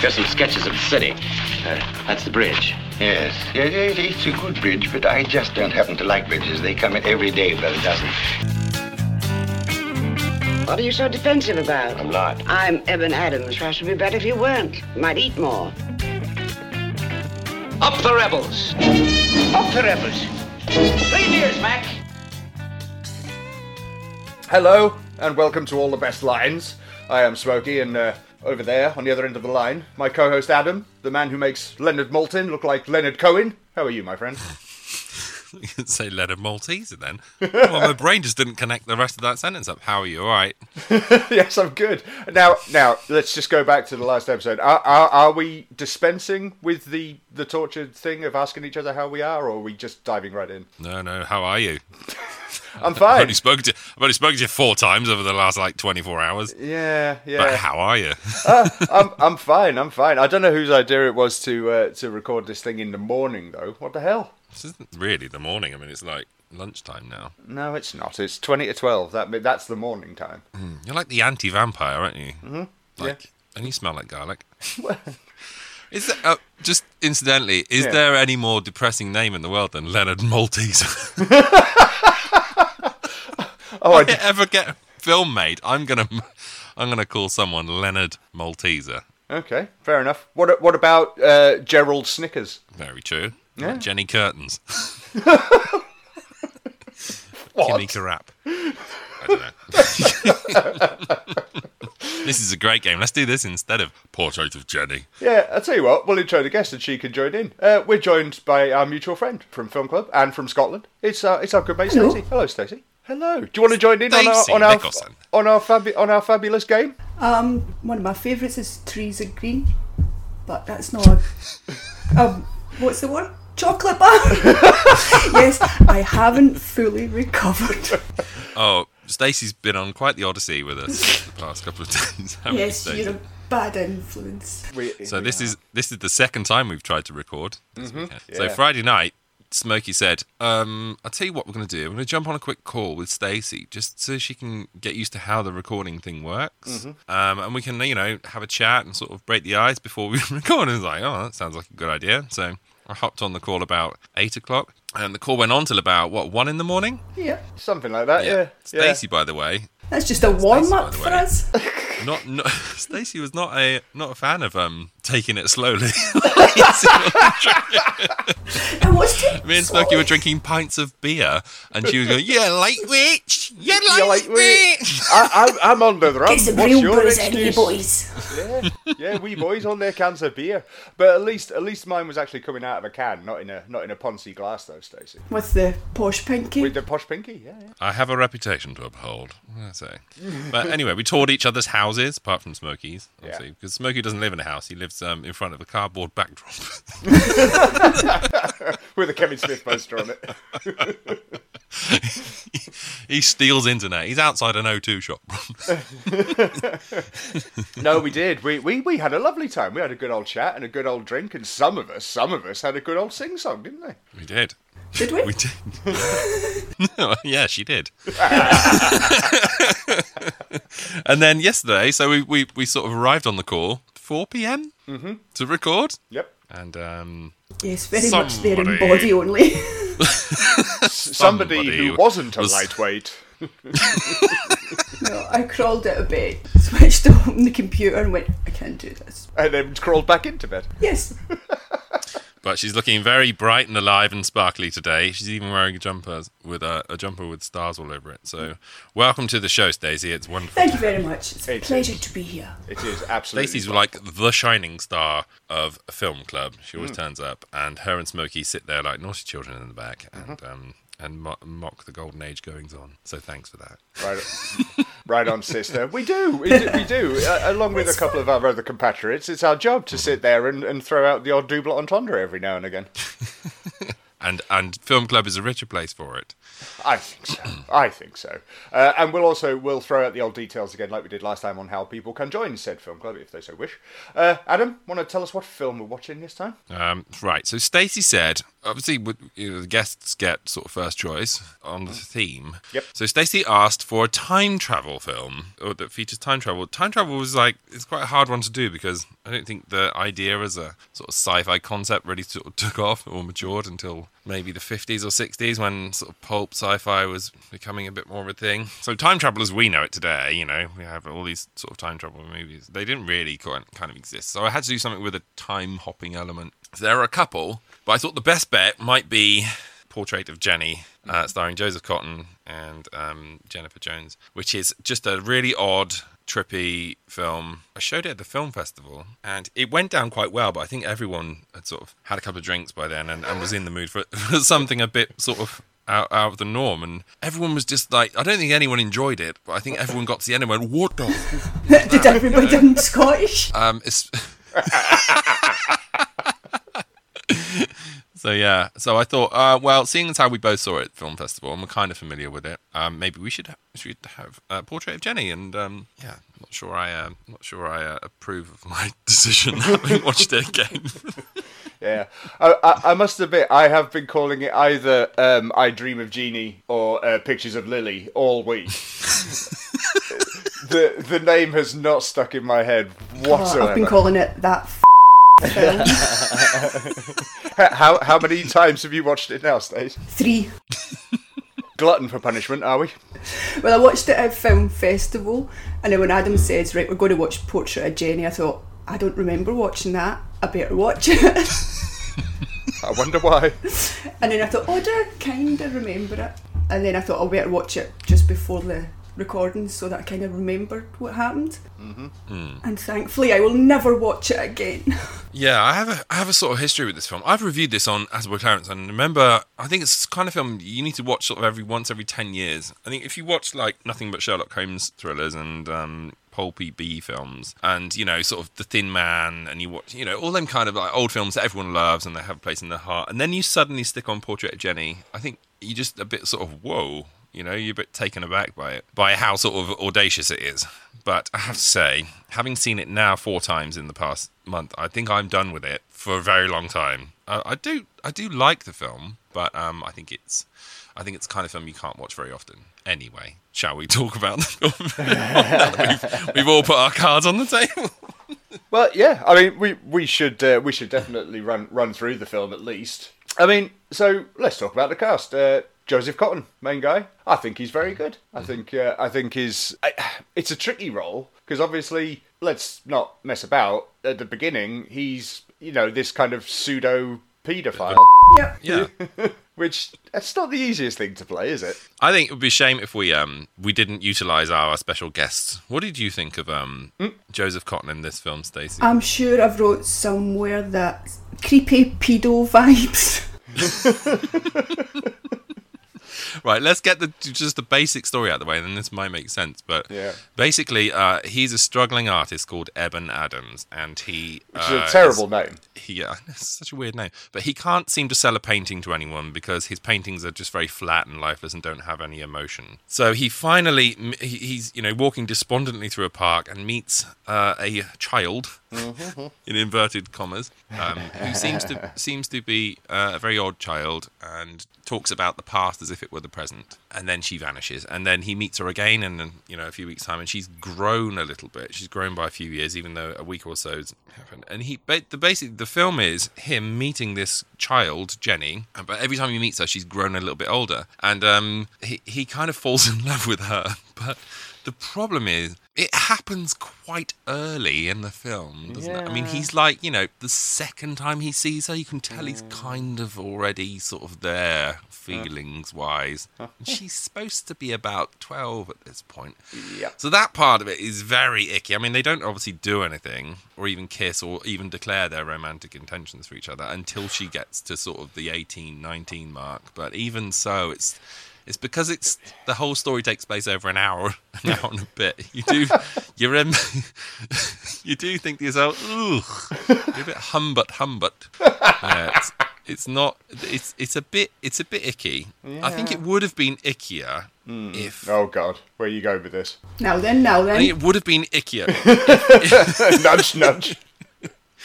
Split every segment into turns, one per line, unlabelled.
Just some sketches of the city. Uh, that's the bridge.
Yes, yeah, yeah, it's a good bridge, but I just don't happen to like bridges. They come in every day by the dozen.
What are you so defensive about?
I'm not.
I'm Eben Adams. Perhaps it would be better if you weren't. You might eat more.
Up the rebels! Up the rebels! Reindeers, Mac!
Hello, and welcome to All the Best Lines. I am Smokey, and uh, over there, on the other end of the line, my co host Adam, the man who makes Leonard Maltin look like Leonard Cohen. How are you, my friend?
Say Leonard Malteser then. well, my brain just didn't connect the rest of that sentence up. How are you? All right.
yes, I'm good. Now, now let's just go back to the last episode. Are, are, are we dispensing with the, the tortured thing of asking each other how we are, or are we just diving right in?
No, no. How are you?
I'm fine.
I've only spoken to I've only spoken to you four times over the last like 24 hours.
Yeah,
But
yeah.
how are you?
I'm, I'm fine. I'm fine. I don't know whose idea it was to uh, to record this thing in the morning, though. What the hell?
This isn't really the morning. I mean, it's like lunchtime now.
No, it's not. It's twenty to twelve. That that's the morning time.
You're like the anti-vampire, aren't you? Mm-hmm. Like,
yeah.
and you smell like garlic. Is there, uh, just incidentally, is
Yeah.
there any more depressing name in the world than Leonard Malteser?
Oh, I
if I ever get a film made, I'm gonna, I'm gonna call someone Leonard Malteser.
Okay, fair enough. What what about uh, Gerald Snickers?
Very true.
Yeah.
Like Jenny Curtains.
What?
Kimmy Carap. I don't know. this is a great game. Let's do this instead of Portrait of Jennie.
Yeah, I'll tell you what. We'll intro the guest and she can join in. Uh, we're joined by our mutual friend from Film Club and from Scotland. It's our it's our good mate Stacy. Hello, Stacy. Hello. Do you want to join in on our
Stacy
on our on our fabu- on our fabulous game?
Um, one of my favourites is Trees of Green, but that's not. A, um, what's the one? Chocolate bar. yes, I haven't fully recovered.
Oh, Stacy's been on quite the odyssey with us the past couple of days. haven't you,
yes, you're a bad influence.
We,
So
we
this
are.
is this is the second time we've tried to record. This weekend. So. Friday night, Smokey said, um, "I'll tell you what we're going to do. We're going to jump on a quick call with Stacy, just so she can get used to how the recording thing works, um, and we can, you know, have a chat and sort of break the ice before we record." And I was like, "Oh, that sounds like a good idea." So I hopped on the call about eight o'clock, and the call went on till about what one in the morning.
Yeah,
something like that. Yeah, yeah.
Stacy, by the way,
that's just a warm up for us.
not, not Stacy was not a not a fan of um taking it slowly.
And what's it?
Me and Smokey were drinking pints of beer, and she was going, "Yeah, lightweight, yeah,
You're like,
lightweight."
I, I'm, I'm on the run.
Get some
What's
real
your
booze in you
excuse?
boys.
Yeah, yeah, we boys on their cans of beer. But at least, at least mine was actually coming out of a can, not in a, not in a Ponzi glass, though, Stacy.
With the posh pinky.
With the posh pinky, yeah, yeah.
I have a reputation to uphold. I say? But anyway, we toured each other's houses, apart from Smokey's, obviously,
Yeah.
because Smokey doesn't live in a house; he lives um, in front of a cardboard backdrop.
With a Kevin Smith poster on it.
he steals internet. He's outside an O2 shop.
No, we did. We, we we had a lovely time. We had a good old chat and a good old drink, and some of us, some of us had a good old sing song, didn't they?
we did.
Did we?
We did. no, yeah, she did. and then yesterday, so we, we, we sort of arrived on the call 4 p.m.
Mm-hmm.
to record.
Yep.
And um,
Yes, very much there in body only.
Somebody,
Somebody
who wasn't a
was-
lightweight.
no, I crawled out of bed, switched on the computer, and went, I can't do this.
And then crawled back into bed.
Yes,
but she's looking very bright and alive and sparkly today. She's even wearing a jumper with a, a jumper with stars all over it. So, welcome to the show, Stacy. It's wonderful.
thank you very much. It's a
It
pleasure
is.
to be here.
It is absolutely.
Stacy's like the shining star of a film club. She always turns up, and her and Smokey sit there like naughty children in the back and
Mm-hmm.
um, and mo- mock the golden age goings on. So thanks for that.
Right, right on, sister. We do, we do, we do. Uh, along with a couple of our other compatriots, it's our job to sit there and, and throw out the odd double entendre every now and again.
And and film club is a richer place for it.
I think so. I think so. Uh, and we'll also we'll throw out the old details again, like we did last time, on how people can join said film club if they so wish. Uh, Adam, want to tell us what film we're watching this time?
Um, right. So Stacy said, obviously you know, the guests get sort of first choice on the mm. theme.
Yep.
So Stacy asked for a time travel film or that features time travel. Time travel was like it's quite a hard one to do because I don't think the idea as a sort of sci-fi concept really sort of took off or matured until maybe the 50s or 60s when sort of pulp sci-fi was becoming a bit more of a thing. So time travel as we know it today, you know, we have all these sort of time travel movies. They didn't really kind kind of exist. So I had to do something with a time hopping element. There are a couple, but I thought the best bet might be Portrait of Jennie, uh, starring Joseph Cotten and um, Jennifer Jones, which is just a really odd, trippy film. I showed it at the film festival and it went down quite well, but I think everyone had sort of had a couple of drinks by then and, and was in the mood for, for something a bit sort of out, out of the norm. And everyone was just like, I don't think anyone enjoyed it, but I think everyone got to the end and went, What the?
Did everybody done Scottish?
Um, it's. So yeah, so I thought, uh, well, seeing as how we both saw it at film festival, and we're kind of familiar with it, um, maybe we should we should have a portrait of Jennie. And um, yeah, not sure I uh, not sure I uh, approve of my decision having watched it again.
Yeah, I, I, I must admit, I have been calling it either um, "I Dream of Jeannie" or uh, "Pictures of Lily" all week. the the name has not stuck in my head
Oh,
whatsoever.
I've been calling it that f- film.
How how many times have you watched it now, Stace?
Three.
Glutton for punishment, are we?
Well, I watched it at film festival, and then when Adam says, "Right, we're going to watch Portrait of Jennie," I thought, I don't remember watching that. I better watch it.
I wonder why.
and then I thought, oh, do I kind of remember it? And then I thought, I'll better watch it just before the recording so that I kind of remembered what happened. Mm-hmm. And thankfully, I will never watch it again.
Yeah, I have a I have a sort of history with this film. I've reviewed this on As Will Clarence, and remember, I think it's the kind of film you need to watch sort of every once every ten years. I think if you watch like nothing but Sherlock Holmes thrillers and um, pulpy B films, and you know, sort of The Thin Man, and you watch, you know, all them kind of like old films that everyone loves and they have a place in their heart, and then you suddenly stick on Portrait of Jennie. I think you just a bit sort of whoa. You know, you're a bit taken aback by it, by how sort of audacious it is. But I have to say, having seen it now four times in the past month, I think I'm done with it for a very long time. I, I do, I do like the film, but um, I think it's, I think it's kind of film you can't watch very often. Anyway, shall we talk about the film? We've, we've all put our cards on the table.
Well, yeah. I mean, we we should uh, we should definitely run run through the film at least. I mean, so let's talk about the cast. Uh, Joseph Cotten, main guy. I think he's very good. I think uh, I think his I, it's a tricky role because obviously let's not mess about. At the beginning, he's you know this kind of pseudo paedophile,
yep.
Yeah.
which it's not the easiest thing to play, is it?
I think it would be a shame if we um we didn't utilize our special guests. What did you think of um Joseph Cotten in this film, Stacy?
I'm sure I've wrote somewhere that creepy pedo vibes.
Right, let's get the just the basic story out of the way, and then this might make sense. But
Yeah.
basically, uh, he's a struggling artist called Eben Adams, and he
Which is
uh,
a terrible name.
he, yeah, it's such a weird name. But he can't seem to sell a painting to anyone because his paintings are just very flat and lifeless and don't have any emotion. So he finally, he's you know walking despondently through a park and meets uh, a child, in inverted commas, um, who seems to seems to be uh, a very odd child and talks about the past as if it were the present. And then she vanishes, and then he meets her again, and you know a few weeks time, and she's grown a little bit. She's grown by a few years, even though a week or so's happened. And he, ba- the basic, the film is him meeting this child, Jenny, but every time he meets her, she's grown a little bit older, and um, he he kind of falls in love with her, but. The problem is, it happens quite early in the film, doesn't it? I mean, he's like, you know, the second time he sees her, you can tell he's kind of already sort of there, feelings wise. And she's supposed to be about 12 at this point.
Yeah.
So that part of it is very icky. I mean, they don't obviously do anything or even kiss or even declare their romantic intentions for each other until she gets to sort of the 18, 19 mark. But even so, it's. It's because it's the whole story takes place over an hour, an hour and a bit. You do, you're in, you do think to yourself, ugh, you're a bit humbut, humbut. Yeah, it's, it's not. It's it's a bit. It's a bit icky. I think it would have been ickier hmm. if.
Oh God, where you go with this?
Now then, now
I
then.
think it would have been ickier
nudge, nudge.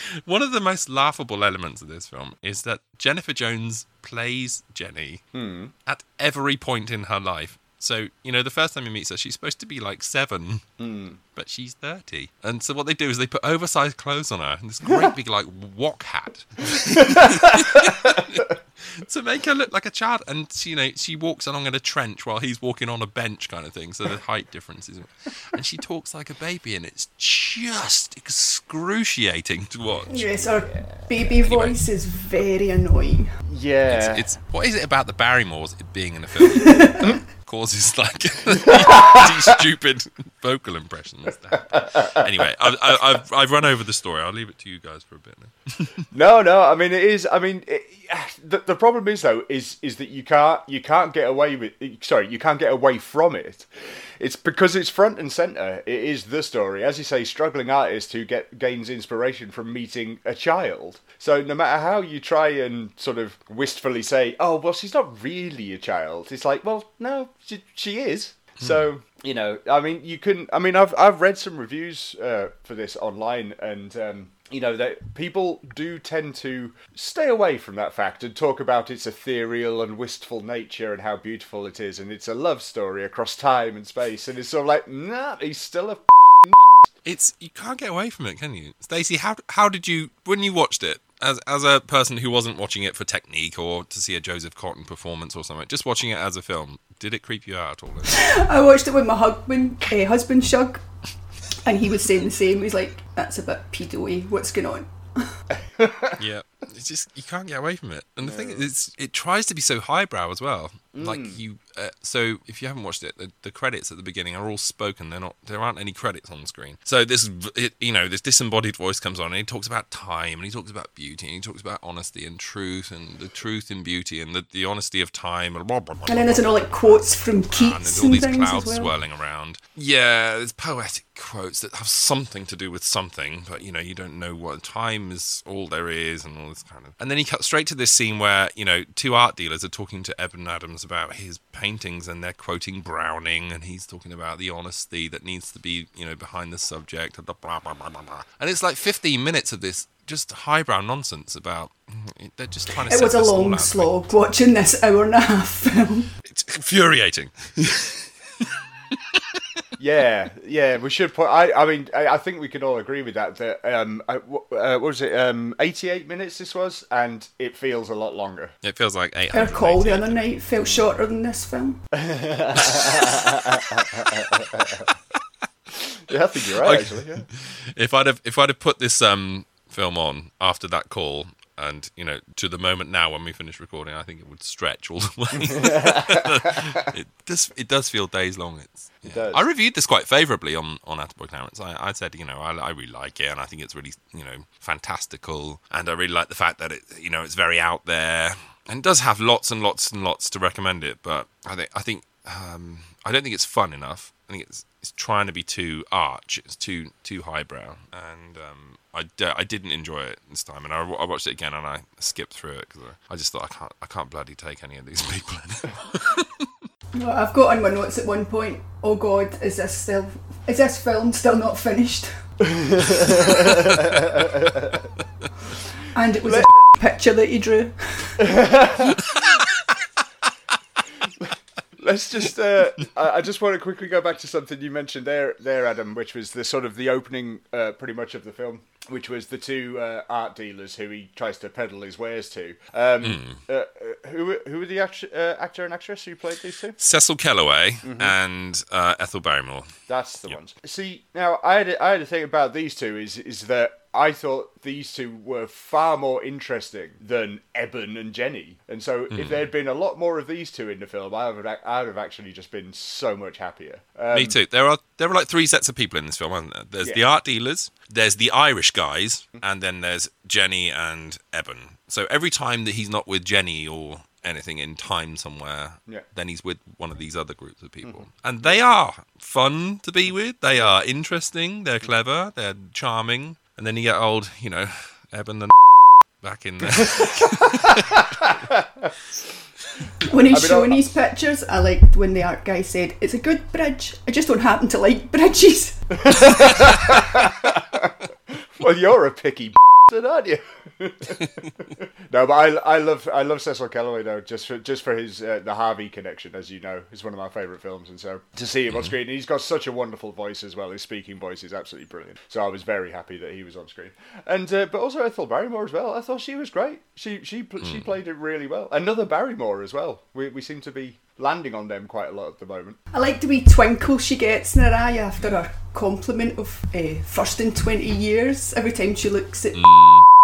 One of the most laughable elements of this film is that Jennifer Jones plays Jenny hmm. at every point in her life. So, you know, the first time he meets her, she's supposed to be like seven, hmm. but she's 30. And so what they do is they put oversized clothes on her and this great big, like, wok hat to make her look like a child. And, she, you know, she walks along in a trench while he's walking on a bench kind of thing. So the height difference is. And she talks like a baby and it's just excruciating to watch.
Yes, our baby voice is very annoying.
Yeah.
It's, it's what is it about the Barrymores being in a film causes like these stupid vocal impressions. Anyway, I've, I've I've run over the story. I'll leave it to you guys for a bit. Now.
No, no. I mean, it is. I mean, the the problem is though is is that you can't you can't get away with. Sorry, you can't get away from it. It's because it's front and center. It is the story, as you say, struggling artist who get gains inspiration from meeting a child. So no matter how you try and sort of wistfully say, "Oh, well, she's not really a child," it's like, well, no, she, she is. So you know, I mean, you can. I mean, I've I've read some reviews uh, for this online, and um, you know that people do tend to stay away from that fact and talk about its ethereal and wistful nature and how beautiful it is, and it's a love story across time and space, and it's sort of like, nah, he's still a.
It's you can't get away from it, can you, Stacy? How how did you when you watched it? As, as a person who wasn't watching it for technique or to see a Joseph Cotten performance or something, just watching it as a film, did it creep you out at all?
I watched it with my husband, uh, husband Shug, and he was saying the same. He's like, "That's a bit pedo What's going on?"
yeah, it's just you can't get away from it. And the thing is, it's, it tries to be so highbrow as well. Like you, uh, so if you haven't watched it, the, the credits at the beginning are all spoken. They're not. There aren't any credits on screen. So this, it, you know, this disembodied voice comes on and he talks about time and he talks about beauty and he talks about honesty and truth and the truth in beauty and the, the honesty of time and blah, blah, blah,
And then there's all like quotes from
and
Keats
there's
and,
all these
things
clouds
well.
swirling around. Yeah, there's poetic quotes that have something to do with something, but you know, you don't know what time is all there is and all this kind of. And then he cuts straight to this scene where, you know, two art dealers are talking to Eben Adams about his paintings and they're quoting Browning and he's talking about the honesty that needs to be, you know, behind the subject and the blah blah blah blah blah. And it's like 15 minutes of this just highbrow nonsense about mm, they're just trying to
It was a long slog watching this hour and a half film.
It's infuriating.
Yeah, yeah. We should put. I, I mean, I, I think we can all agree with that. That um, I, w- uh, what was it? Um, eighty-eight minutes this was, and it feels a lot longer.
It feels like
Our
800.
call the other night felt shorter than this film.
Yeah, I think you're right.
Okay.
Actually, yeah.
if I'd have if I'd have put this um film on after that call and you know to the moment now when we finish recording I think it would stretch all the way. It does it does feel days long. It's yeah.
does.
I reviewed this quite favorably on on Atterbury Clarence. I, I said you know I, I really like it and I think it's really you know fantastical. And I really like the fact that it you know it's very out there and does have lots and lots and lots to recommend it. But I think I think um, I don't think it's fun enough I think it's it's trying to be too arch. It's too too highbrow, and um, I, d- I didn't enjoy it this time. And I, I watched it again, and I skipped through it because I, I just thought I can't I can't bloody take any of these people in.
Well, I've got on my notes at one point. Oh God, is this still? Is this film still not finished? and it was a picture that he drew.
Let's just. Uh, I, I just want to quickly go back to something you mentioned there, there, Adam, which was the sort of the opening, uh, pretty much of the film, which was the two uh, art dealers who he tries to peddle his wares to. Um, uh, who who were the act- uh, actor and actress who played these two?
Cecil Kellaway and uh, Ethel Barrymore.
That's the ones. See, now I had a, I had a thing about these two is is that I thought these two were far more interesting than Eben and Jenny, and so if there had been a lot more of these two in the film, I would I would have actually just been so much happier. Um,
Me too. There are there are like three sets of people in this film, aren't there? There's the art dealers, there's the Irish guys, and then there's Jenny and Eben. So every time that he's not with Jenny or anything in time somewhere,
Yeah.
then he's with one of these other groups of people. And they are fun to be with. They are interesting. They're clever. They're charming. And then you get old, you know, Eben and back in there.
When he's
mean,
showing
I-
his pictures, I liked when the art guy said, "It's a good bridge. I just don't happen to like bridges."
well, you're a picky. Aren't you? no, but I, I love I love Cecil Kellaway though, just for just for his uh, the Harvey connection, as you know, is one of my favourite films, and so to see him on screen, he's got such a wonderful voice as well. His speaking voice is absolutely brilliant. So I was very happy that he was on screen, and uh, but also Ethel Barrymore as well. I thought she was great. She she she played it really well. Another Barrymore as well. We we seem to be landing on them quite a lot at the moment.
I like the wee twinkle she gets in her eye after her compliment of uh, first in 20 years. Every time she looks at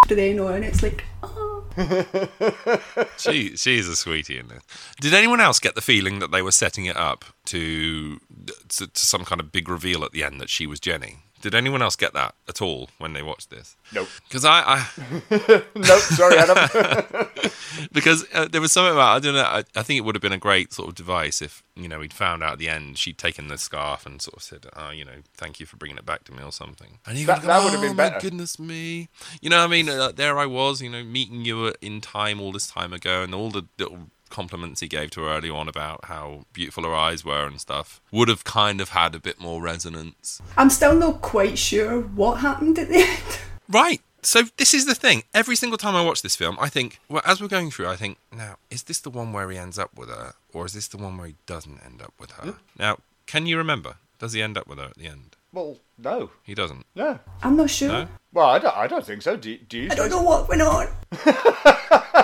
to then on, it's like, oh.
she she's a sweetie in this. Did anyone else get the feeling that they were setting it up to, to to some kind of big reveal at the end that she was Jenny? Did anyone else get that at all when they watched this?
Nope.
Because I, I
nope. Sorry, Adam.
because uh, there was something about I don't know. I, I think it would have been a great sort of device if you know he'd found out at the end she'd taken the scarf and sort of said, "Oh, you know, thank you for bringing it back to me" or something. And he
That-
would go,
that would have
"Oh,
been
my
better."
goodness me, you know, what I mean, uh, there I was, you know, meeting you in time all this time ago, and all the little compliments he gave to her early on about how beautiful her eyes were and stuff would have kind of had a bit more resonance.
I'm still not quite sure what happened at the end.
Right. So this is the thing. Every single time I watch this film, I think, well, as we're going through, I think, now, is this the one where he ends up with her, or is this the one where he doesn't end up with her? Now, can you remember? Does he end up with her at the end?
well, no,
He doesn't.
no.
I'm not sure.
No.
Well, I don't. I don't think so. Do, do you?
I don't know what went on.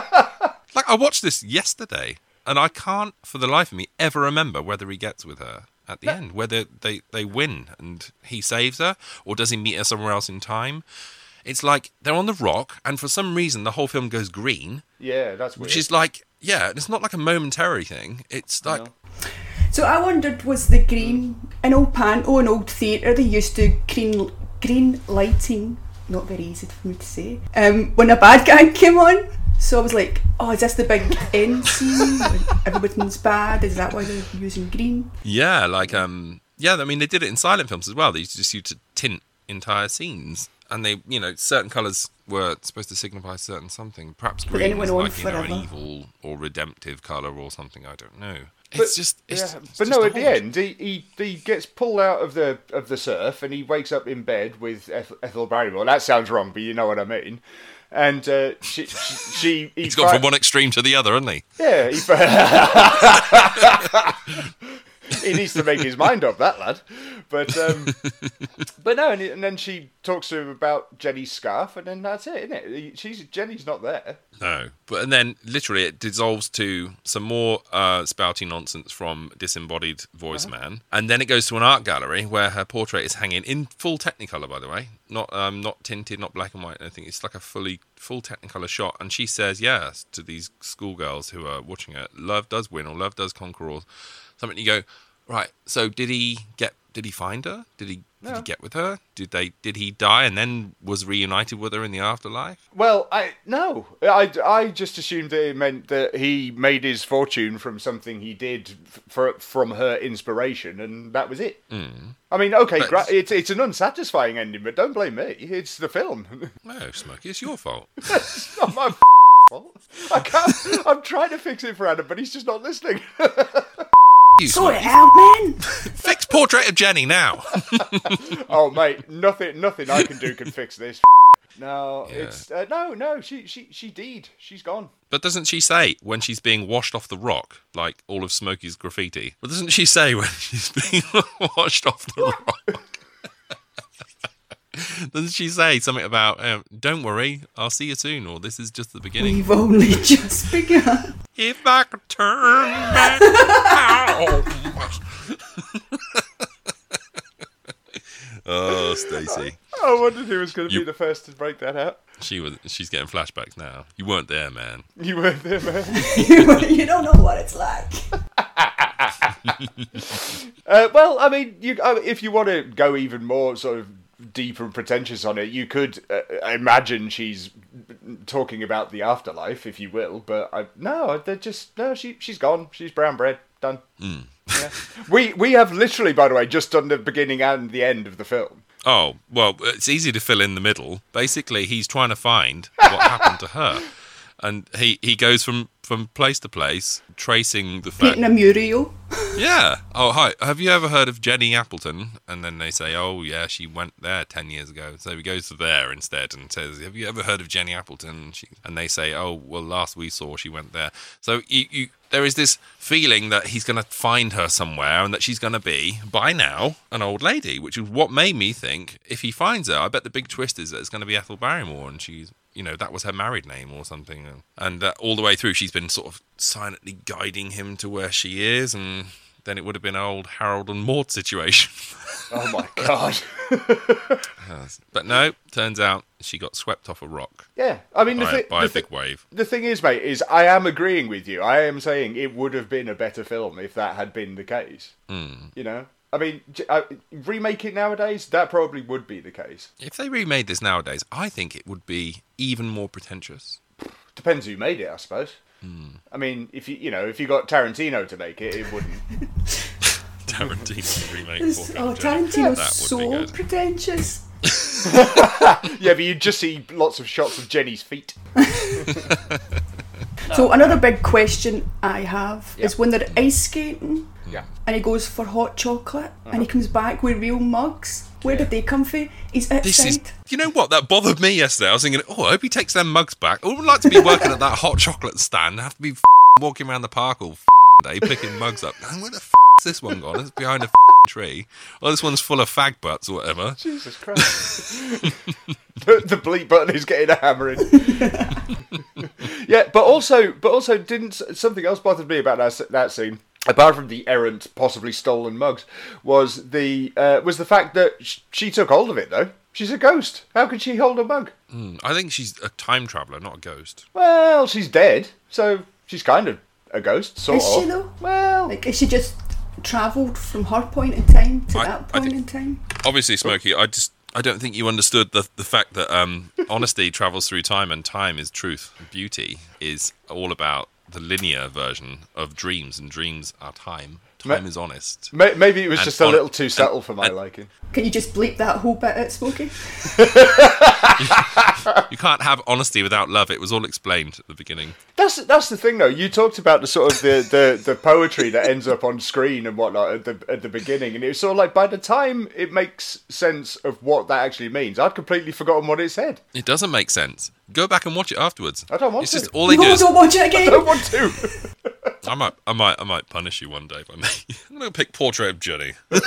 Like I watched this yesterday, and I can't, for the life of me, ever remember whether he gets with her at the end, whether they they win and he saves her, or does he meet her somewhere else in time? It's like they're on the rock, and for some reason the whole film goes green,
Yeah, that's weird.
which is like, yeah, it's not like a momentary thing. It's like,
So I wondered, was the green an old Panto an old theatre they used to green green lighting? Not very easy for me to say. Um, when a bad guy came on, so I was like, oh, is this the big end scene? when Everything's bad. Is that why they're using green?
Yeah, like um, yeah. I mean, they did it in silent films as well. They just used to tint entire scenes, and they, you know, certain colours were supposed to signify certain something. Perhaps
then
green
it
was
went on
like you know an evil or redemptive colour or something. I don't know.
But-
It's just, it's,
yeah,
it's
but
just
no, at the end, he, he he gets pulled out of the of the surf and he wakes up in bed with Eth- Ethel Barrymore. That sounds wrong, but you know what I mean. And uh, she she, she he
He's gone from one extreme to the other, hasn't he?
Yeah, he, he needs to make his mind up, that lad. But um, but no, and, and then she talks to him about Jenny's scarf, and then that's it, isn't it? She's Jenny's not there.
No, but and then literally it dissolves to some more uh, spouty nonsense from disembodied voice
Uh-huh.
man, and then it goes to an art gallery where her portrait is hanging in full Technicolor, by the way, not um, not tinted, not black and white. I think it's like a fully full Technicolor shot, and she says yes to these schoolgirls who are watching it. Love does win, or love does conquer, or something. You go right. So did he get? Did he find her? Did he? Did he get with her? Did they? Did he die and then was reunited with her in the afterlife?
Well, I no, I, I just assumed that it meant that he made his fortune from something he did for, from her inspiration, and that was it. Hmm. I mean, okay, gra- it's it's an unsatisfying ending, but don't blame me. It's the film.
No, Smokey, it's your fault.
it's not my fault. I can't. I'm trying to fix it for Adam, but he's just not listening.
You,
Sort
Smokey.
it out, man.
Fix portrait of Jennie now.
oh, mate, nothing, nothing I can do can fix this. No,
Yeah.
it's uh, no, no. She, she, she did. She's gone.
but doesn't she say when she's being washed off the rock, like all of Smokey's graffiti? But doesn't she say when she's being washed off the rock? doesn't she say something about um, "Don't worry, I'll see you soon," or "This is just the beginning"?
We've only just begun.
If I could turn back Oh, Stacy.
I wondered who was going to
You-
be the first to break that out.
She was she's getting flashbacks now. You weren't there, man.
You weren't there, man.
you don't know what it's like.
Uh, well, I mean, you, uh, if you want to go even more sort of deep and pretentious on it, you could uh, imagine she's talking about the afterlife, if you will. But I, no, they're just no. She she's gone. She's brown bread. Done. Yeah. We we have literally, by the way, just done the beginning and the end of the film.
Oh, well, it's easy to fill in the middle. Basically, he's trying to find what happened to her. And he, he goes from from place to place, tracing the fact.
Painting a mural.
Yeah. Oh, hi. Have you ever heard of Jennie Appleton? And then they say, oh, yeah, she went there 10 years ago. So he goes to there instead and says, have you ever heard of Jennie Appleton? She, and they say, oh, well, last we saw, she went there. So you, you, there is this feeling that he's going to find her somewhere and that she's going to be, by now, an old lady, which is what made me think if he finds her, I bet the big twist is that it's going to be Ethel Barrymore and she's you know that was her married name or something and uh, all the way through she's been sort of silently guiding him to where she is and then it would have been an old harold and maude situation
Oh my god.
but no turns out she got swept off a rock
yeah, I mean the,
by,
thi-
by
the,
a
thi-
big wave
the thing is, mate, is I am agreeing with you. I am saying it would have been a better film if that had been the case.
Hmm.
You know, I mean, j- uh, remake it nowadays, that probably would be the case.
if they remade this nowadays i think it would be even more pretentious
Depends who made it, I suppose.
Hmm.
I mean, if you you know if you got Tarantino to make it, it wouldn't.
Tarantino remake
It's- oh,
and Jenny.
Tarantino's
That
so pretentious.
yeah, but you just see lots of shots of Jenny's feet.
So another big question I have
Yeah.
is when they're ice skating
Yeah.
and he goes for hot chocolate and he uh-huh. comes back with real mugs. Where did they come from? He's outside.
This is, you know what? That bothered me yesterday. I was thinking, oh, I hope he takes them mugs back. I would like to be working at that hot chocolate stand and have to be f- walking around the park all f- day picking mugs up. Man, where the f- is this one gone? It's behind a f- tree. Oh, this one's full of fag butts or whatever.
Jesus Christ. the, the bleep button is getting a hammering. yeah, but also, but also, didn't something else bothered me about that that scene? Apart from the errant, possibly stolen mugs, was the uh, was the fact that sh- she took hold of it though. She's a ghost. How could she hold a mug?
I think she's a time traveler, not a ghost.
Well, she's dead, so she's kind of a ghost, sort
Is
of.
she though?
Well,
Like, is she just travelled from her point in time to
I-
that point
think-
in time?
Obviously, Smokey, I just I don't think you understood the the fact that um, honesty travels through time and time is truth. Beauty is all about the linear version of dreams, and dreams are time. Time
Ma-
is honest.
ma- maybe it was
And
just a little too
and-
subtle for my
and-
liking.
Can you just bleep that whole bit out, Smokey?
You can't have honesty without love. It was all explained at the beginning.
That's that's the thing though. You talked about the sort of the, the, the poetry that ends up on screen and whatnot at the at the beginning, and it was sort of like by the time it makes sense of what that actually means, I'd completely forgotten what it said.
It doesn't make sense. Go back and watch it afterwards.
I don't want
it's
to.
Just, all they do
No,
is
don't watch it again.
I
again.
don't want to.
I might, I might, I might punish you one day if I may. I'm gonna pick Portrait of Jennie. Time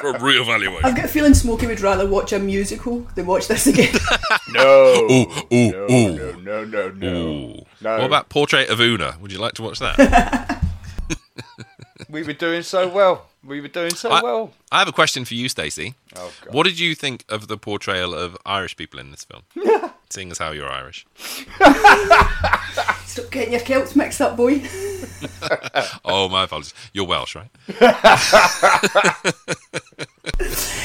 for a reevaluation.
I've got a feeling Smokey would rather watch a musical than watch this again.
No.
Ooh, ooh,
no,
ooh.
no, no, no, no.
Ooh.
No.
What about Portrait of Una? Would you like to watch that?
We were doing so well. We were doing so
I,
well.
I have a question for you, Stacy.
Oh, God.
What did you think of the portrayal of Irish people in this film? Seeing as how you're Irish.
Stop getting your Celts mixed up, boy.
Oh, my apologies. You're Welsh, right?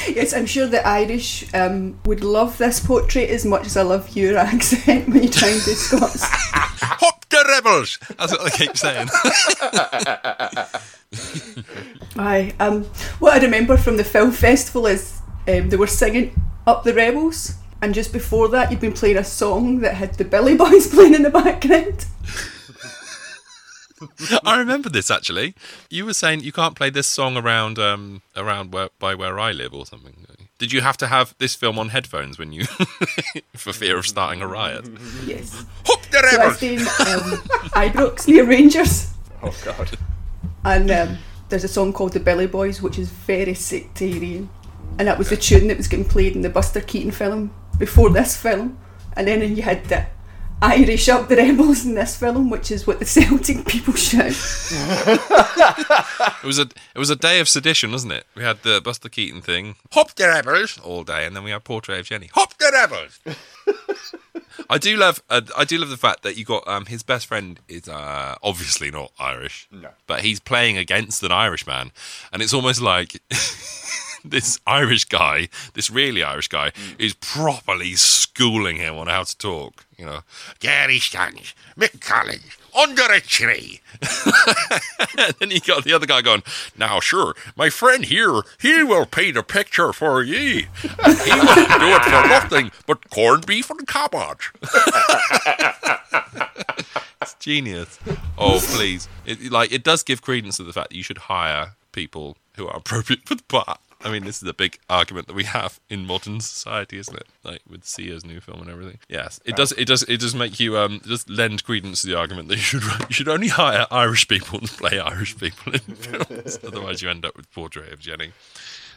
Yes, I'm sure the Irish um, would love this portrait as much as I love your accent when you try and do Scots.
Hop the rebels! That's what they keep saying.
Aye. Um, what I remember from the film festival is um, they were singing Up the Rebels, and just before that, you'd been playing a song that had the Billy Boys playing in the background.
I remember this actually. You were saying you can't play this song around um around where by where I live or something. Did you have to have this film on headphones when you for fear of starting a riot?
Yes.
Hop the
So I
rebels!
was doing um, Ibrox near Rangers,
Oh God.
and um, there's a song called The Billy Boys, which is very sectarian, and that was the tune that was getting played in the Buster Keaton film before this film, and then you had the Irish Up the Rebels in this film, which is what the Celtic people shout.
It was a it was a day of sedition, wasn't it? We had the Buster Keaton thing, hop the rebels all day, and then we had Portrait of Jennie, hop the rebels. I do love uh, I do love the fact that you got um his best friend is uh obviously not Irish,
No.
but he's playing against an Irishman, and it's almost like. This Irish guy, this really Irish guy, mm. is properly schooling him on how to talk. You know, Gary Stanley, Mick Collins, under a tree. and then you got the other guy going, Now, sure, my friend here, he will paint a picture for ye. He will do it for nothing but corned beef and cabbage. it's genius. Oh, please! It, like it does give credence to the fact that you should hire people who are appropriate for the part. I mean, this is a big argument that we have in modern society, isn't it? Like with Sia's new film and everything. Yes, it does. It does. It does make you um just lend credence to the argument that you should you should only hire Irish people to play Irish people in films. Otherwise, you end up with Portrait of Jennie.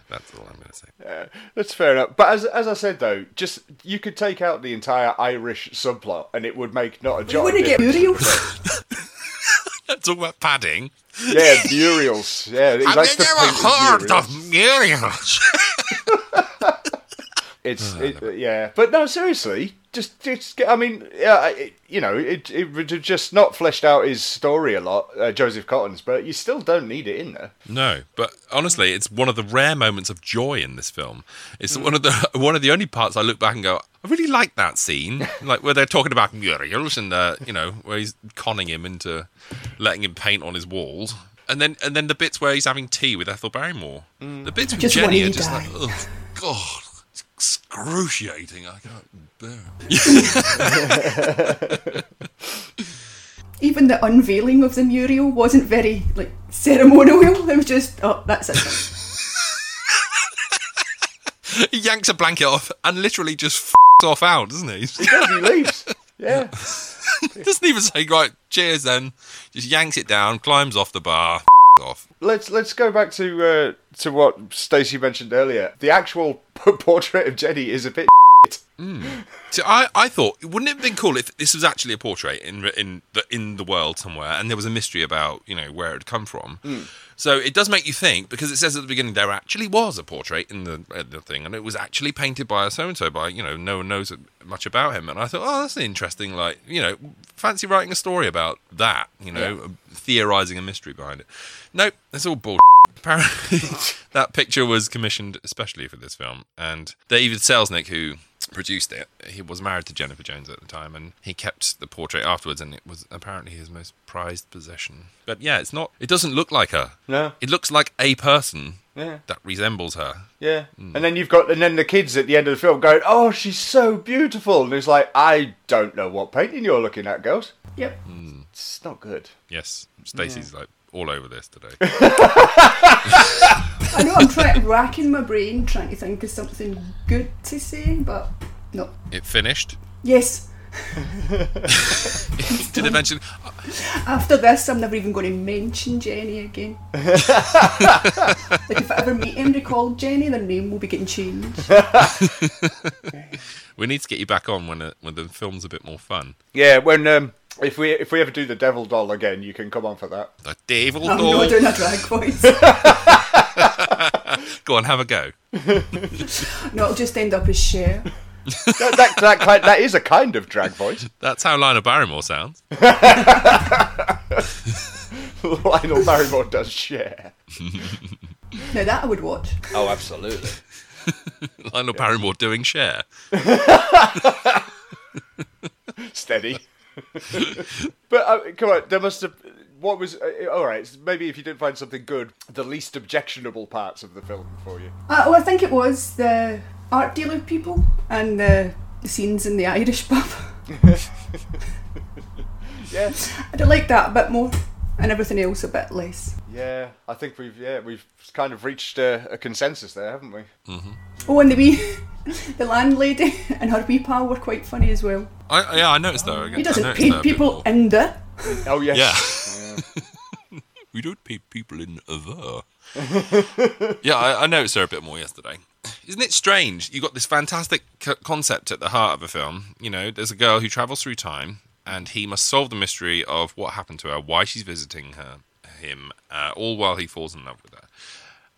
That's all I'm going to say.
That's fair enough. But as as I said though, just you could take out the entire Irish subplot and it would make not a
You
jot. of
wouldn't get
difference.
Muriel.
Talk about padding.
Yeah, Muriel's. Yeah, he likes to paint his Muriels.
Muriel.
It's
Oh,
it, yeah, but no, seriously, just just get. I mean, yeah, it, you know, it it would have just not fleshed out his story a lot, uh, Joseph Cotten's, but you still don't need it in there.
No, but honestly, it's one of the rare moments of joy in this film. It's
Mm.
one of the one of the only parts I look back and go, I really like that scene, like where they're talking about murals and uh, you know where he's conning him into letting him paint on his walls, and then and then the bits where he's having tea with Ethel Barrymore.
Mm.
The bits with
Just
Jenny are just
die.
like, oh god, it's excruciating. I can't bear. it.
Even the unveiling of the mural wasn't very like ceremonial. It was just, oh, that's it.
he yanks a blanket off and literally just f- off out, doesn't he?
He does, he leaves. Yeah,
Doesn't even say right. Cheers, then. Just yanks it down, climbs off the bar, off.
let's let's go back to uh, to what Stacy mentioned earlier. The actual portrait of Jenny is a bit.
So I, I thought wouldn't it have been cool if this was actually a portrait in in the in the world somewhere, and there was a mystery about you know where it had come from. So it does make you think because it says at the beginning there actually was a portrait in the, uh, the thing, and it was actually painted by a so and so by you know no one knows much about him. And I thought, oh, that's interesting like you know fancy writing a story about that, you know, theorizing a mystery behind it. Nope, that's all bullshit. Apparently, that picture was commissioned especially for this film, and David Selznick, who produced it, he was married to Jennifer Jones at the time, and he kept the portrait afterwards, and it was apparently his most prized possession. But yeah, it's not. It doesn't look like her.
No.
it looks like a person
Yeah.
that resembles her.
Yeah, hmm. and then you've got, and then the kids at the end of the film going, "Oh, she's so beautiful," and it's like, I don't know what painting you're looking at, girls.
Yep. Hmm.
It's not good.
Yes, Stacy's like all over this today.
I know I'm trying racking my brain trying to think of something good to say, but no.
it finished.
Yes.
It did eventually.
After this, I'm never even going to mention Jenny again. like if I ever meet anybody called Jenny, their name will be getting changed.
We need to get you back on when it, when the film's a bit more fun.
Yeah, when um, if we if we ever do the Devil Doll again, you can come on for that.
The devil Doll.
I'm
doll.
not doing a drag voice.
Go on, have a go.
no, it'll just end up as Cher.
That that that, that is a kind of drag voice.
That's how Lionel Barrymore sounds.
Lionel Barrymore does Cher.
Now that I would watch.
Oh, absolutely.
Lionel Barrymore doing Cher.
Steady. but uh, come on, there must have. What was uh, all right? Maybe if you didn't find something good, the least objectionable parts of the film for you.
Uh, well, I think it was the art dealer people and the, the scenes in the Irish pub.
Yeah,
I would like that a bit more, and everything else a bit less.
yeah. I think we've yeah we've kind of reached uh, a consensus there, haven't we? Mm-hmm.
Oh, and the wee, the landlady and her wee pal were quite funny as well.
I, yeah, I noticed though.
He doesn't
noticed
paint
that
people in the.
Oh yes.
Yeah. we don't pay people in the. yeah, I, I noticed her a bit more yesterday. Isn't it strange? You got this fantastic c- concept at the heart of a film. You know, there's a girl who travels through time, and he must solve the mystery of what happened to her, why she's visiting her, him, uh, all while he falls in love with her.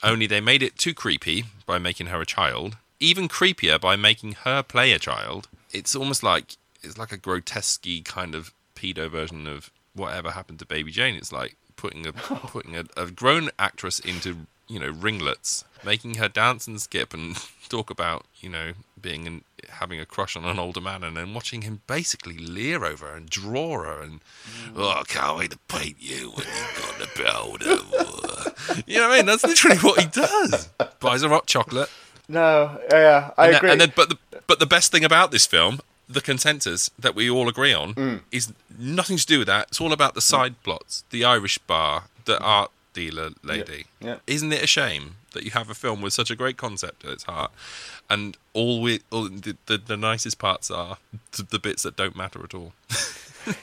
Only they made it too creepy by making her a child. Even creepier by making her play a child. It's almost like it's like a grotesque kind of pedo version of whatever happened to Baby Jane. It's like putting a putting a, a grown actress into you know ringlets, making her dance and skip and talk about you know being and having a crush on an older man, and then watching him basically leer over her and draw her and mm. oh, I can't wait to paint you when you've got the powder. you know what I mean? That's literally what he does. Buys her hot chocolate.
No. Yeah, I
And then,
agree.
and then, but the but the best thing about this film, the consensus that we all agree on
Mm.
is nothing to do with that. It's all about the side plots, the Irish bar, the art dealer lady.
yeah.
Isn't it a shame that you have a film with such a great concept at its heart, and all we all the, the, the nicest parts are the, the bits that don't matter at all.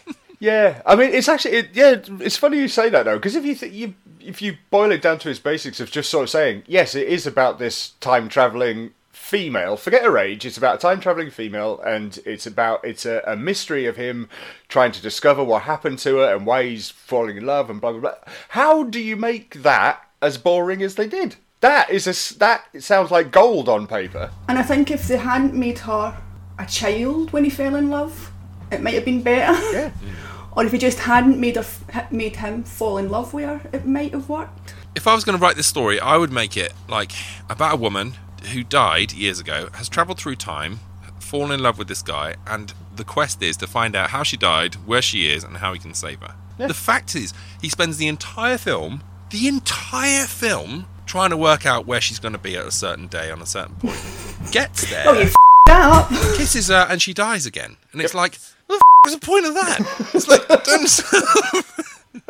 Yeah, I mean, it's actually it, yeah. It's funny you say that though, because if you th- you if you boil it down to its basics of just sort of saying yes, it is about this time traveling female. Forget her age. It's about a time traveling female, and it's about it's a, a mystery of him trying to discover what happened to her and why he's falling in love and blah blah blah. How do you make that as boring as they did? That is a that sounds like gold on paper.
And I think if they hadn't made her a child when he fell in love, it might have been better.
Yeah.
or if he just hadn't made her, made him fall in love with her, it might have worked.
If I was going to write this story, I would make it like about a woman who died years ago, has travelled through time, fallen in love with this guy, and the quest is to find out how she died, where she is, and how he can save her. The fact is, he spends the entire film, the entire film, trying to work out where she's going to be at a certain day on a certain point. Gets there,
Oh, you f- up.
kisses her, and she dies again. And it's like, what the f- is the point of that? It's like, don't.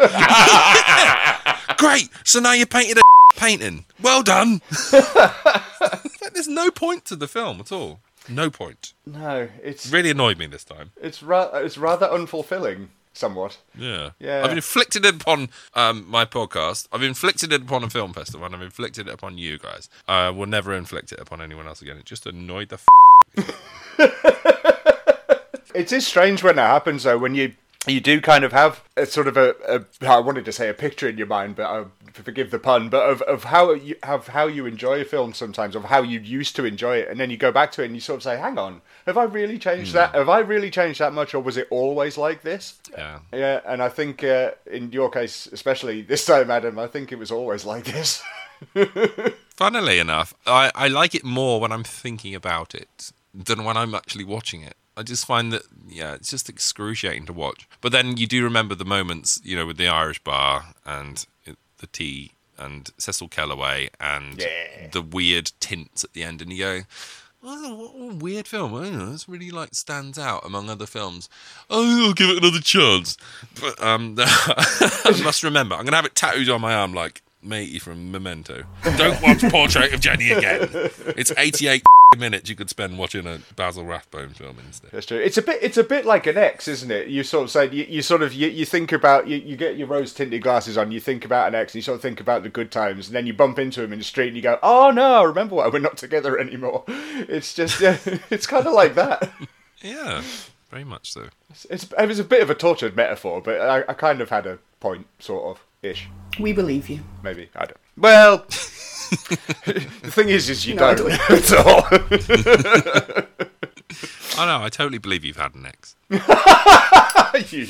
Great. So now you painted a painting. Well done. There's no point to the film at all. No point.
No, it's
Really annoyed me this time.
it's ra- it's rather unfulfilling, somewhat.
Yeah.
Yeah.
I've inflicted it upon um, my podcast. I've inflicted it upon a film festival, and I've inflicted it upon you guys. I will never inflict it upon anyone else again. It just annoyed the f-
It is strange when that happens, though. When you you do kind of have a sort of a, a I wanted to say a picture in your mind, but uh, forgive the pun, but of, of how you have how you enjoy a film sometimes, of how you used to enjoy it, and then you go back to it and you sort of say, "Hang on, have I really changed that? Have I really changed that much, or was it always like this?"
Yeah.
Yeah, and I think uh, in your case, especially this time, Adam, I think it was always like this.
Funnily enough, I, I like it more when I'm thinking about it than when I'm actually watching it. I just find that, yeah, it's just excruciating to watch. But then you do remember the moments, you know, with the Irish bar and the tea and Cecil Kellaway and
Yeah.
the weird tints at the end, and you go, Oh, what a weird film. I don't know. This really like stands out among other films. Oh, I'll give it another chance. But um, I must remember, I'm gonna have it tattooed on my arm like matey from Memento. Don't watch Portrait of Jennie again. It's 88 minutes you could spend watching a Basil Rathbone film instead.
That's true. It's a bit. It's a bit like an ex, isn't it? You sort of say you, you sort of you, you think about you, you get your rose tinted glasses on. You think about an ex, and you sort of think about the good times, and then you bump into him in the street, and you go, "Oh no, I remember why we're not together anymore." It's just yeah, it's kind of like that.
Yeah, very much so.
It's it was a bit of a tortured metaphor, but I, I kind of had a point, sort of ish,
We believe you.
maybe. I don't. Well, the thing is, is you
No,
don't.
don't.
That's all.
I know, I totally believe you've had an ex.
you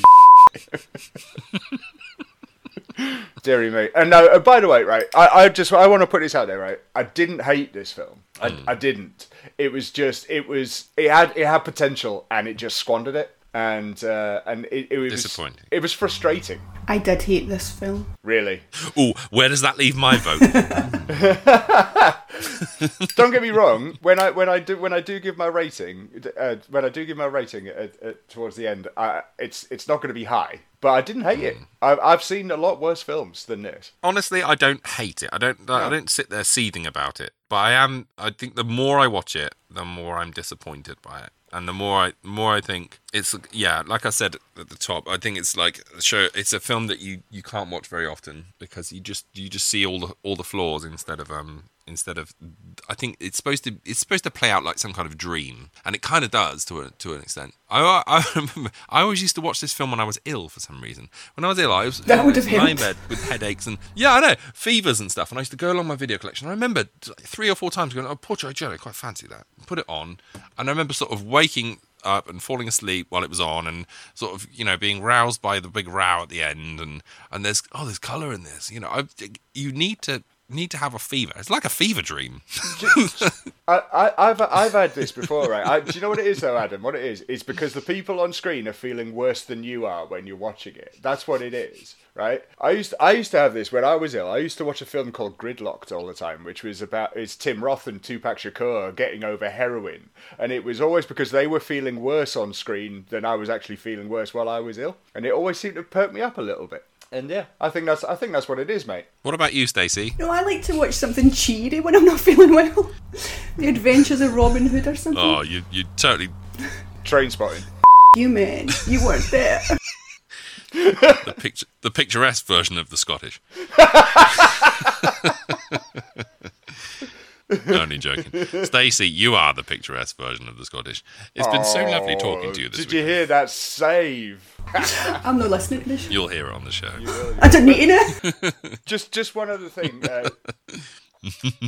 Deary me. And no, uh, by the way, right, I, I just I want to put this out there, right? I didn't hate this film. I, I didn't. It was just it was it had it had potential and it just squandered it. And uh, and it, it was
Disappointing.
It was frustrating,
I did hate this film.
really.
Oh, where does that leave my vote?
Don't get me wrong. When I when I do when I do give my rating, uh, when I do give my rating at, at, towards the end, I, it's it's not going to be high. But I didn't hate it. I've I've seen a lot worse films than this.
Honestly, I don't hate it. I don't. I don't sit there seething about it. But I am. I think the more I watch it, the more I'm disappointed by it, and the more I, more I think it's. Yeah, like I said at the top, I think it's like a show. It's a film that you you can't watch very often because you just you just see all the all the flaws instead of um instead of. I think it's supposed to it's supposed to play out like some kind of dream, and it kind of does to a, to an extent. I I remember I always used to watch this film when I was ill for some reason. When I was ill, I was
That would have
in bed with headaches and yeah, I know fevers and stuff. And I used to go along my video collection. I remember three or four times going, "Oh, Portrait Jelly, quite fancy that." Put it on, and I remember sort of waking up and falling asleep while it was on, and sort of you know being roused by the big row at the end. And and there's oh, there's color in this. You know, I, you need to need to have a fever. It's like a fever dream.
I, I've I've had this before, right? I, do you know what it is, though, Adam? What it is? It's because the people on screen are feeling worse than you are when you're watching it. That's what it is, right? I used to, I used to have this when I was ill. I used to watch a film called Gridlock'd all the time, which was about it's Tim Roth and Tupac Shakur getting over heroin, and it was always because they were feeling worse on screen than I was actually feeling worse while I was ill, and it always seemed to perk me up a little bit. And yeah, I think that's I think that's what it is, mate.
What about you, Stacy?
No, I like to watch something cheery when I'm not feeling well. the Adventures of Robin Hood or something.
Oh, you you totally
Trainspotting.
You man, you weren't there.
the picture the picturesque version of the Scottish. Only joking. Stacy, you are the picturesque version of the Scottish. It's been so lovely talking to you this
Did
week.
you hear that save?
I'm not listening to this.
You'll hear it on the show.
I don't need to know.
just just one other thing. Uh,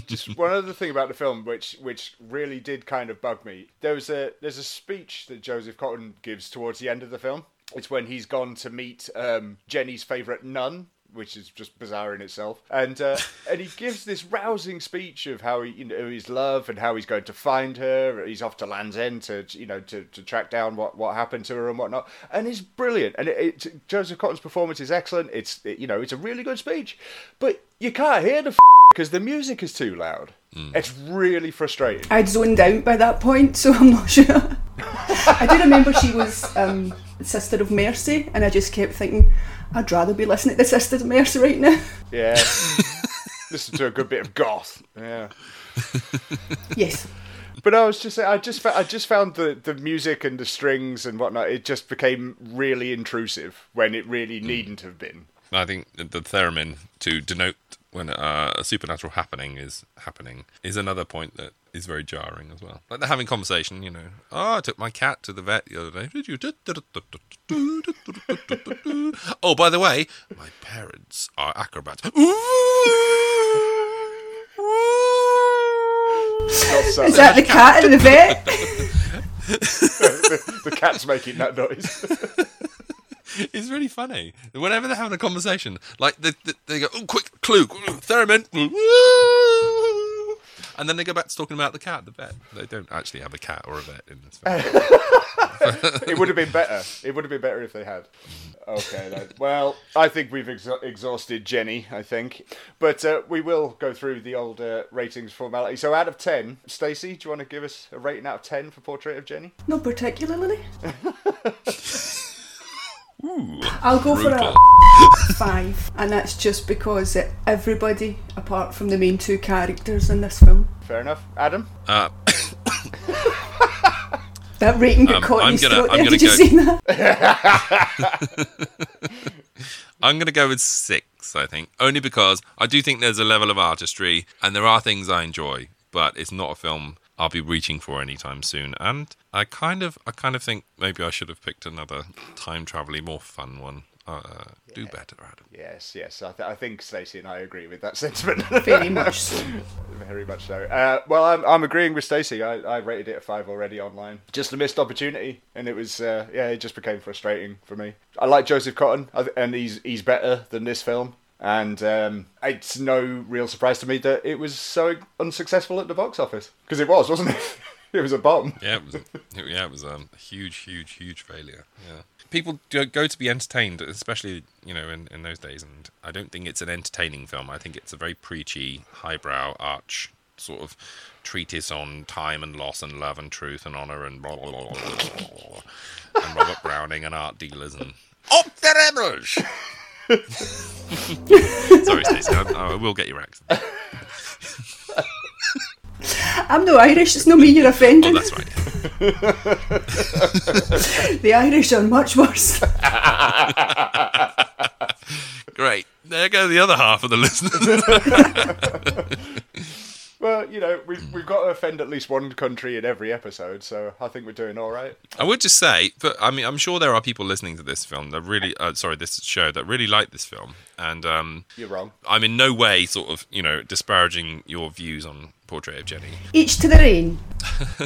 just one other thing about the film, which which really did kind of bug me. There was a there's a speech that Joseph Cotten gives towards the end of the film. It's when he's gone to meet um, Jennie's favourite nun. Which is just bizarre in itself, and uh, and he gives this rousing speech of how he, you know, his love and how he's going to find her. He's off to Land's End to, you know, to, to track down what, what happened to her and whatnot. And it's brilliant. And it, it, Joseph Cotten's performance is excellent. It's, it, you know, it's a really good speech, but you can't hear the f- because the music is too loud. It's really frustrating.
I'd zoned out by that point, so I'm not sure. I do remember she was um, Sister of Mercy, and I just kept thinking, I'd rather be listening to Sister of Mercy right now.
Yeah. Listen to a good bit of goth. Yeah.
Yes.
But I was just saying, I just, I just found the, the music and the strings and whatnot. It just became really intrusive when it really needn't have been.
I think the theremin to denote when uh, a supernatural happening is happening is another point that is very jarring as well. Like they're having conversation, you know. Oh, I took my cat to the vet the other day. Did you? Oh, by the way, my parents are acrobats.
Not
Is that the cat in the vet?
the, the cat's making that noise.
It's really funny. Whenever they're having a conversation, like they, they, they go, "Oh, quick clue, theremin," and then they go back to talking about the cat, the vet. They don't actually have a cat or a vet in this film.
it would have been better. It would have been better if they had. Okay, then. Well, I think we've ex- exhausted Jennie, I think. But uh, we will go through the old uh, ratings formality. So out of 10, Stacy, do you want to give us a rating out of 10 for Portrait of Jennie?
Not particularly. I'll go for a five, and that's just because uh, everybody, apart from the main two characters in this film,
Fair enough. Adam?
Uh,
that rating got
Um,
caught in
I'm
his
gonna- I'm
there.
gonna
Did you
go-
see that?
I'm going to go with six, I think, only because I do think there's a level of artistry and there are things I enjoy, but it's not a film I'll be reaching for anytime soon. And I kind of, I kind of think maybe I should have picked another time traveling, more fun one. Uh, Do better, Adam.
Yes, yes. I, th- I think Stacy and I agree with that sentiment.
Very much so.
Very much so. Uh, well, I'm, I'm agreeing with Stacy. I, I rated it a five already online. Just a missed opportunity, and it was uh, yeah, it just became frustrating for me. I like Joseph Cotten, and he's he's better than this film. And um, it's no real surprise to me that it was so unsuccessful at the box office because it was, wasn't it? it was a bomb.
Yeah, it was. Yeah, it was um, a huge, huge, huge failure. Yeah, people do go to be entertained, especially you know in, in those days. And I don't think it's an entertaining film. I think it's a very preachy, highbrow, arch sort of treatise on time and loss and love and truth and honor and blah blah blah, blah, blah, blah. and Robert Browning and art dealers and operables. Sorry, Stacy. I, I will get your accent.
I'm no Irish, it's not me you're
Oh,
offending.
that's right.
the Irish are much worse.
Great. There go the other half of the listeners.
Well, you know, we've we've got to offend at least one country in every episode, so I think we're doing all right.
I would just say, but I mean, I'm sure there are people listening to this film that really, uh, sorry, this show that really like this film, and um,
You're wrong.
I'm in no way sort of, you know, disparaging your views on Portrait of Jennie.
Each to their own.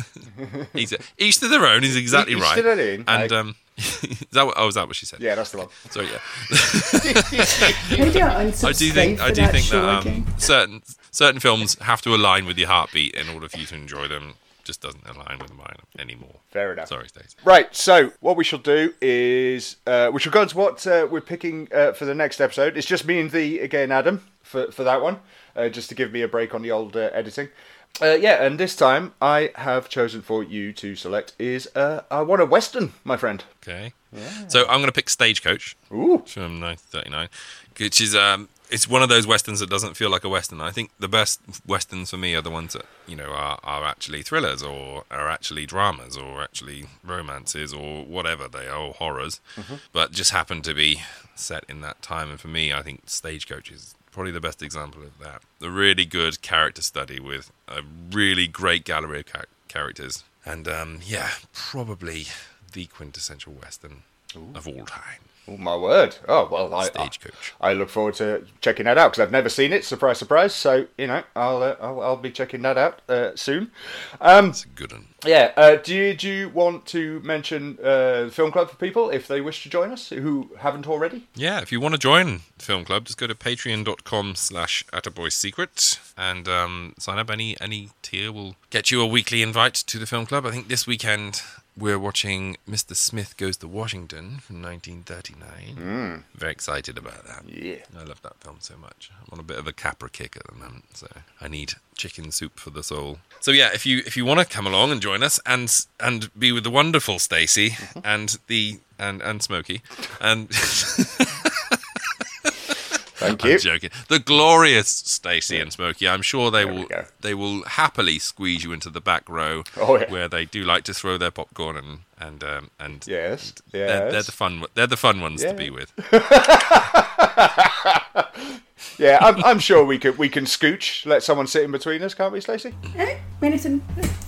Each, each to their own is exactly
Each
right.
to their own,
and
I-
um, Is that what, oh, is that what she said?
Yeah, that's the one.
Sorry, yeah.
I
do think I do
that
think that um, certain certain films have to align with your heartbeat in order for you to enjoy them. Just doesn't align with mine anymore.
Fair enough.
Sorry, Stacy.
Right, so what we shall do is uh, we shall go into what uh, we're picking uh, for the next episode. It's just me and thee again, Adam, for, for that one, uh, just to give me a break on the old uh, editing. Uh, yeah, and this time I have chosen for you to select is uh, I want a western, my friend.
Okay. So I'm going to pick Stagecoach
Ooh,
from 1939, which is um, it's one of those westerns that doesn't feel like a western. I think the best westerns for me are the ones that you know are, are actually thrillers or are actually dramas or actually romances or whatever they are, or horrors, but just happen to be set in that time. And for me, I think Stagecoach is probably the best example of that. A really good character study with a really great gallery of cha- characters, and um, yeah, probably the quintessential western of all time.
Oh my word. Oh well, I, I,
Stagecoach.
I look forward to checking that out because I've never seen it. Surprise, surprise. So you know, I'll uh, I'll, I'll be checking that out uh, soon. Um,
It's a good one.
Yeah. Uh, do you do you want to mention uh, film club for people if they wish to join us who haven't already?
Yeah, if you want to join Film Club, just go to patreon.com slash secret and um, sign up. Any any tier will get you a weekly invite to the film club. I think this weekend we're watching Mr. Smith Goes to Washington from 1939. Mm. Very excited about that.
Yeah.
I love that film so much. I'm on a bit of a Capra kick at the moment, so I need chicken soup for the soul. So yeah, if you if you want to come along and join us and and be with the wonderful Stacy mm-hmm. and the and and Smokey and
Thank
I'm
you.
joking. The glorious Stacy and Smokey. I'm sure they
There
will they will happily squeeze you into the back row
Oh, yeah.
where they do like to throw their popcorn and and um, and
Yes,
they're, they're the fun they're the fun ones
Yeah.
to be with.
Yeah, I'm, I'm sure we could we can scooch. Let someone sit in between us, can't we, Stacy?
Eh, anything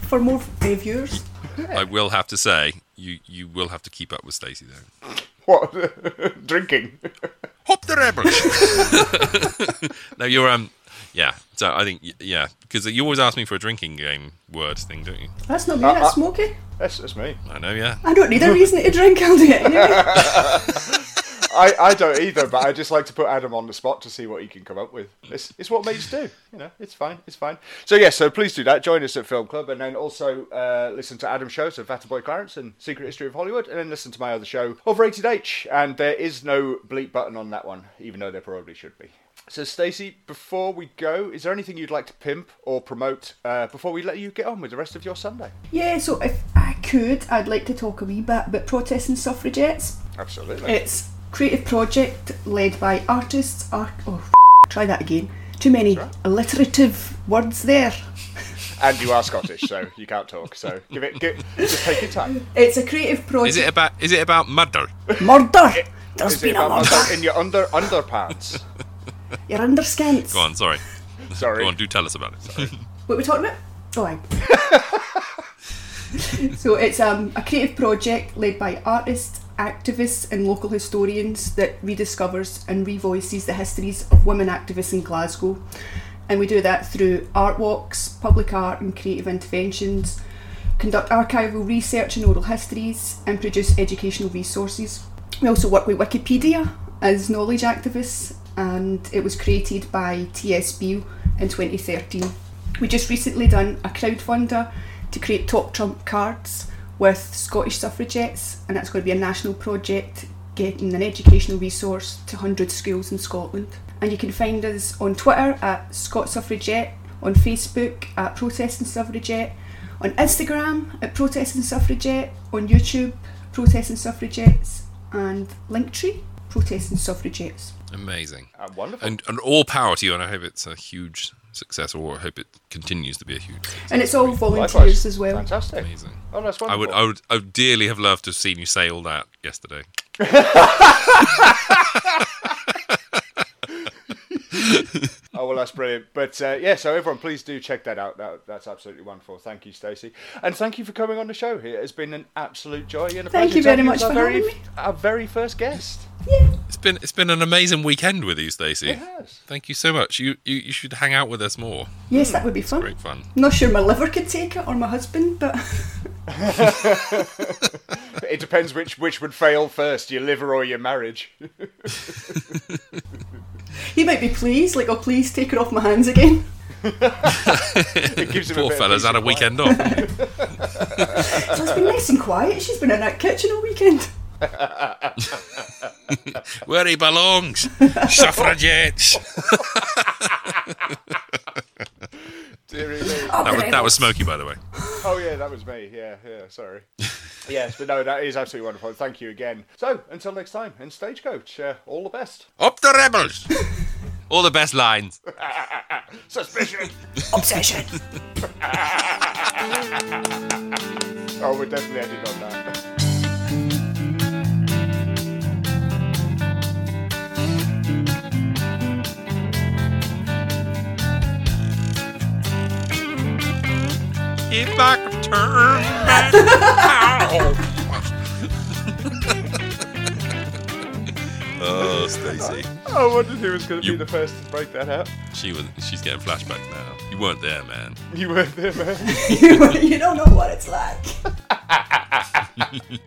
for more viewers?
I will have to say you you will have to keep up with Stacy though.
What? Drinking.
Hop the rebels. no, you're um yeah. So I think yeah because you always ask me for a drinking game word thing, don't you?
That's not me,
Uh,
that's
uh,
Smokey.
That's, that's me.
I know, yeah.
I don't need a reason to drink, I'll do it anyway.
I, I don't either, but I just like to put Adam on the spot to see what he can come up with. It's, it's what mates do, you know. It's fine, it's fine. So yeah, so please do that. Join us at Film Club, and then also uh, listen to Adam's show, so Vata Boy Clarence and Secret History of Hollywood, and then listen to my other show, Overrated H. And there is no bleep button on that one, even though there probably should be. So Stacy, before we go, is there anything you'd like to pimp or promote uh, before we let you get on with the rest of your Sunday?
yeah, so if I could, I'd like to talk a wee bit about protesting suffragettes.
Absolutely.
It's creative project led by artists. Art- oh, f- try that again. Too many alliterative words there.
And you are Scottish, so you can't talk. So give it, give, just take your time.
It's a creative project.
Is it about is it about murder?
murder? There's
Is it
been a
about
murder.
murder in your under underpants?
Your underskins.
Go on, sorry.
Sorry.
Go on, do tell us about it.
What were we talking about? Oh, aye. so it's um, a creative project led by artists, activists, and local historians that rediscovers and revoices the histories of women activists in Glasgow. And we do that through art walks, public art, and creative interventions, conduct archival research and oral histories, and produce educational resources. We also work with Wikipedia as knowledge activists, and it was created by TSB in 2013. We just recently done a crowdfunder to create top trump cards with Scottish suffragettes, and that's going to be a national project getting an educational resource to 100 schools in Scotland. And you can find us on Twitter at Scott Suffragette, on Facebook at Protesting Suffragette, on Instagram at Protesting Suffragette, on YouTube Protesting Suffragettes, and Linktree Protesting Suffragettes.
Amazing.
Uh, wonderful.
And and all power to you, and I hope it's a huge success, or I hope it continues to be a huge success.
And it's all volunteers
Likewise.
as well.
Fantastic.
Amazing.
Oh, that's
I would, I would, I would dearly have loved to have seen you say all that yesterday.
Oh well, that's brilliant. But uh, yeah, so everyone, please do check that out. That, that's absolutely wonderful. Thank you, Stacy, and thank you for coming on the show. Here, it's been an absolute joy and a
Thank
pleasure
you very much
our
for
very,
having me.
Our very first guest. Yeah.
It's been, it's been an amazing weekend with you, Stacy.
It has.
Thank you so much. You, you, you should hang out with us more.
Yes, that would be fun.
Great fun.
Not sure my liver could take it or my husband, but
It depends which which would fail first, your liver or your marriage.
He might be pleased, like, oh, please take it off my hands again.
It gives him
Poor
bit
fella's
peace
had a weekend off.
So it's been nice and quiet. She's been in that kitchen all weekend.
Where he belongs. Suffragettes.
Dearie me.
Oh, that was, that was Smokey, by the way.
Oh yeah, that was me. Yeah, yeah. Sorry. Yes, but no, that is absolutely wonderful. Thank you again. So until next time, in Stagecoach, uh, all the best.
Up the rebels. All the best lines.
Suspicion.
Obsession.
oh, we're definitely ending on that.
If I could turn back. oh, Stacy.
I wondered who was going to
You-
be the first to break that out.
She was. She's getting flashbacks now. You weren't there, man.
You weren't there, man.
you don't know what it's like.